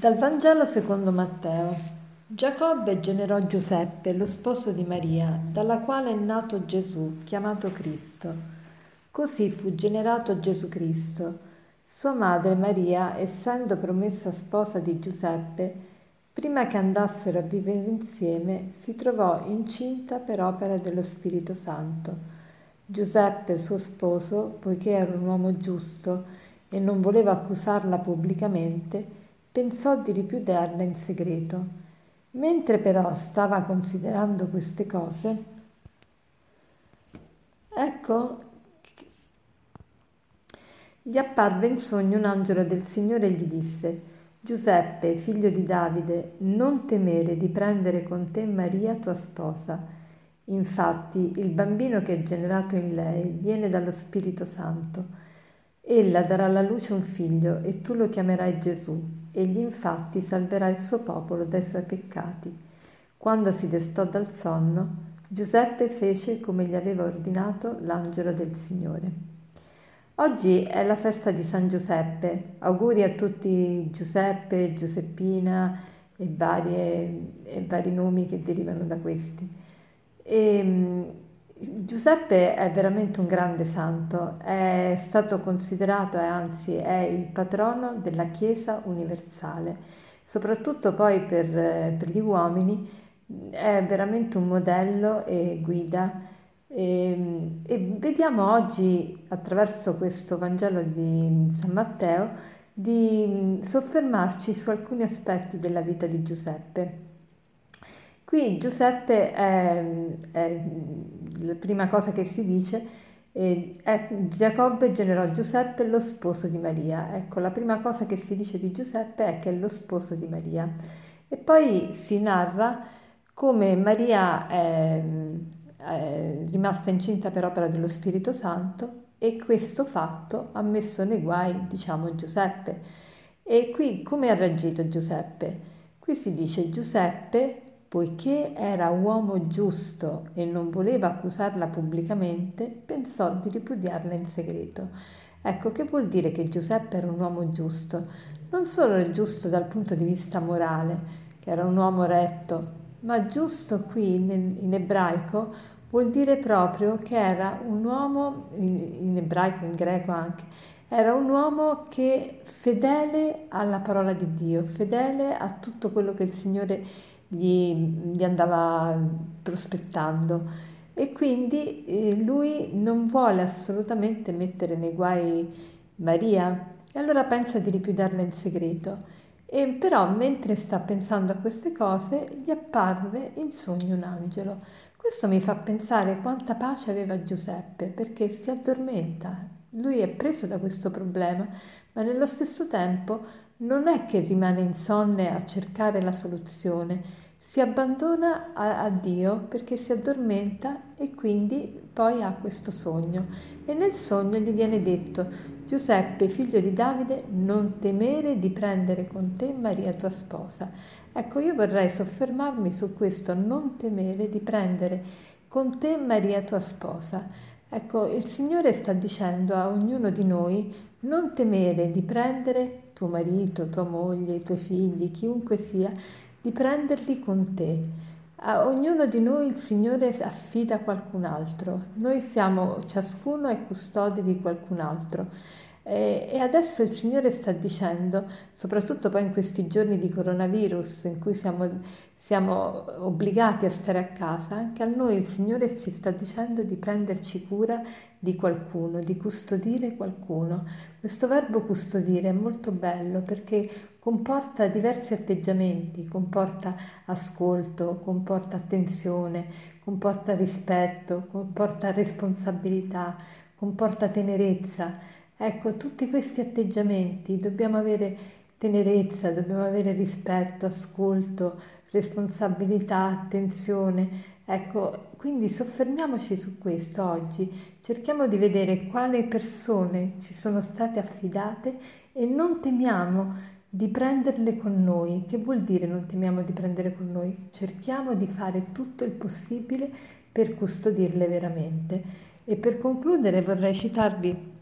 Dal Vangelo secondo Matteo. Giacobbe generò Giuseppe, lo sposo di Maria, dalla quale è nato Gesù, chiamato Cristo. Così fu generato Gesù Cristo. Sua madre Maria, essendo promessa sposa di Giuseppe, prima che andassero a vivere insieme, si trovò incinta per opera dello Spirito Santo. Giuseppe, suo sposo, poiché era un uomo giusto e non voleva accusarla pubblicamente, pensò di ripudiarla in segreto. Mentre però stava considerando queste cose, ecco, gli apparve in sogno un angelo del Signore e gli disse, Giuseppe, figlio di Davide, non temere di prendere con te Maria tua sposa. Infatti il bambino che è generato in lei viene dallo Spirito Santo. Ella darà alla luce un figlio e tu lo chiamerai Gesù Egli infatti salverà il suo popolo dai suoi peccati. Quando si destò dal sonno, Giuseppe fece come gli aveva ordinato l'angelo del Signore. Oggi è la festa di San Giuseppe. Auguri a tutti Giuseppe, Giuseppina e, varie, e vari nomi che derivano da questi. E, Giuseppe è veramente un grande santo, è stato considerato e anzi è il patrono della Chiesa universale, soprattutto poi per, per gli uomini è veramente un modello e guida. E, e vediamo oggi attraverso questo Vangelo di San Matteo di soffermarci su alcuni aspetti della vita di Giuseppe. Qui Giuseppe è, è la prima cosa che si dice è Giacobbe generò Giuseppe lo sposo di Maria. Ecco, la prima cosa che si dice di Giuseppe è che è lo sposo di Maria. E poi si narra come Maria è, è rimasta incinta per opera dello Spirito Santo e questo fatto ha messo nei guai, diciamo, Giuseppe. E qui come ha reagito Giuseppe? Qui si dice Giuseppe Poiché era uomo giusto e non voleva accusarla pubblicamente, pensò di ripudiarla in segreto. Ecco, che vuol dire che Giuseppe era un uomo giusto? Non solo giusto dal punto di vista morale, che era un uomo retto, ma giusto qui in, ebraico vuol dire proprio che era un uomo, in ebraico, in greco anche, era un uomo che fedele alla parola di Dio, fedele a tutto quello che il Signore gli, gli andava prospettando e quindi eh, lui non vuole assolutamente mettere nei guai Maria e allora pensa di ripudiarla in segreto. E però mentre sta pensando a queste cose gli apparve in sogno un angelo. Questo mi fa pensare quanta pace aveva Giuseppe perché si addormenta. Lui è preso da questo problema, ma nello stesso tempo non è che rimane insonne a cercare la soluzione, si abbandona a, a, Dio perché si addormenta e quindi poi ha questo sogno. E nel sogno gli viene detto, Giuseppe, figlio di Davide, non temere di prendere con te Maria tua sposa. Ecco, io vorrei soffermarmi su questo, non temere di prendere con te Maria tua sposa. Ecco, il Signore sta dicendo a ognuno di noi, non temere di prendere tuo marito, tua moglie, i tuoi figli, chiunque sia, di prenderli con te. A ognuno di noi il Signore affida qualcun altro, noi siamo ciascuno è custode di qualcun altro. E adesso il Signore sta dicendo, soprattutto poi in questi giorni di coronavirus in cui siamo, siamo obbligati a stare a casa, anche a noi il Signore ci sta dicendo di prenderci cura di qualcuno, di custodire qualcuno. Questo verbo custodire è molto bello perché comporta diversi atteggiamenti, comporta ascolto, comporta attenzione, comporta rispetto, comporta responsabilità, comporta tenerezza. Ecco, tutti questi atteggiamenti dobbiamo avere tenerezza, dobbiamo avere rispetto, ascolto, responsabilità, attenzione. Ecco, quindi soffermiamoci su questo oggi, cerchiamo di vedere quali persone ci sono state affidate e non temiamo di prenderle con noi. Che vuol dire non temiamo di prendere con noi? Cerchiamo di fare tutto il possibile per custodirle veramente. E per concludere vorrei citarvi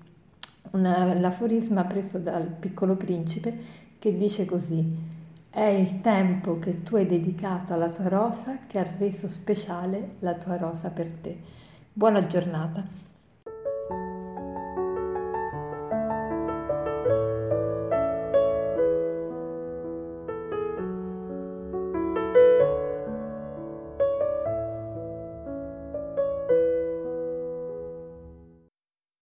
una, l'aforisma preso dal piccolo principe che dice così, È il tempo che tu hai dedicato alla tua rosa che ha reso speciale la tua rosa per te. Buona giornata.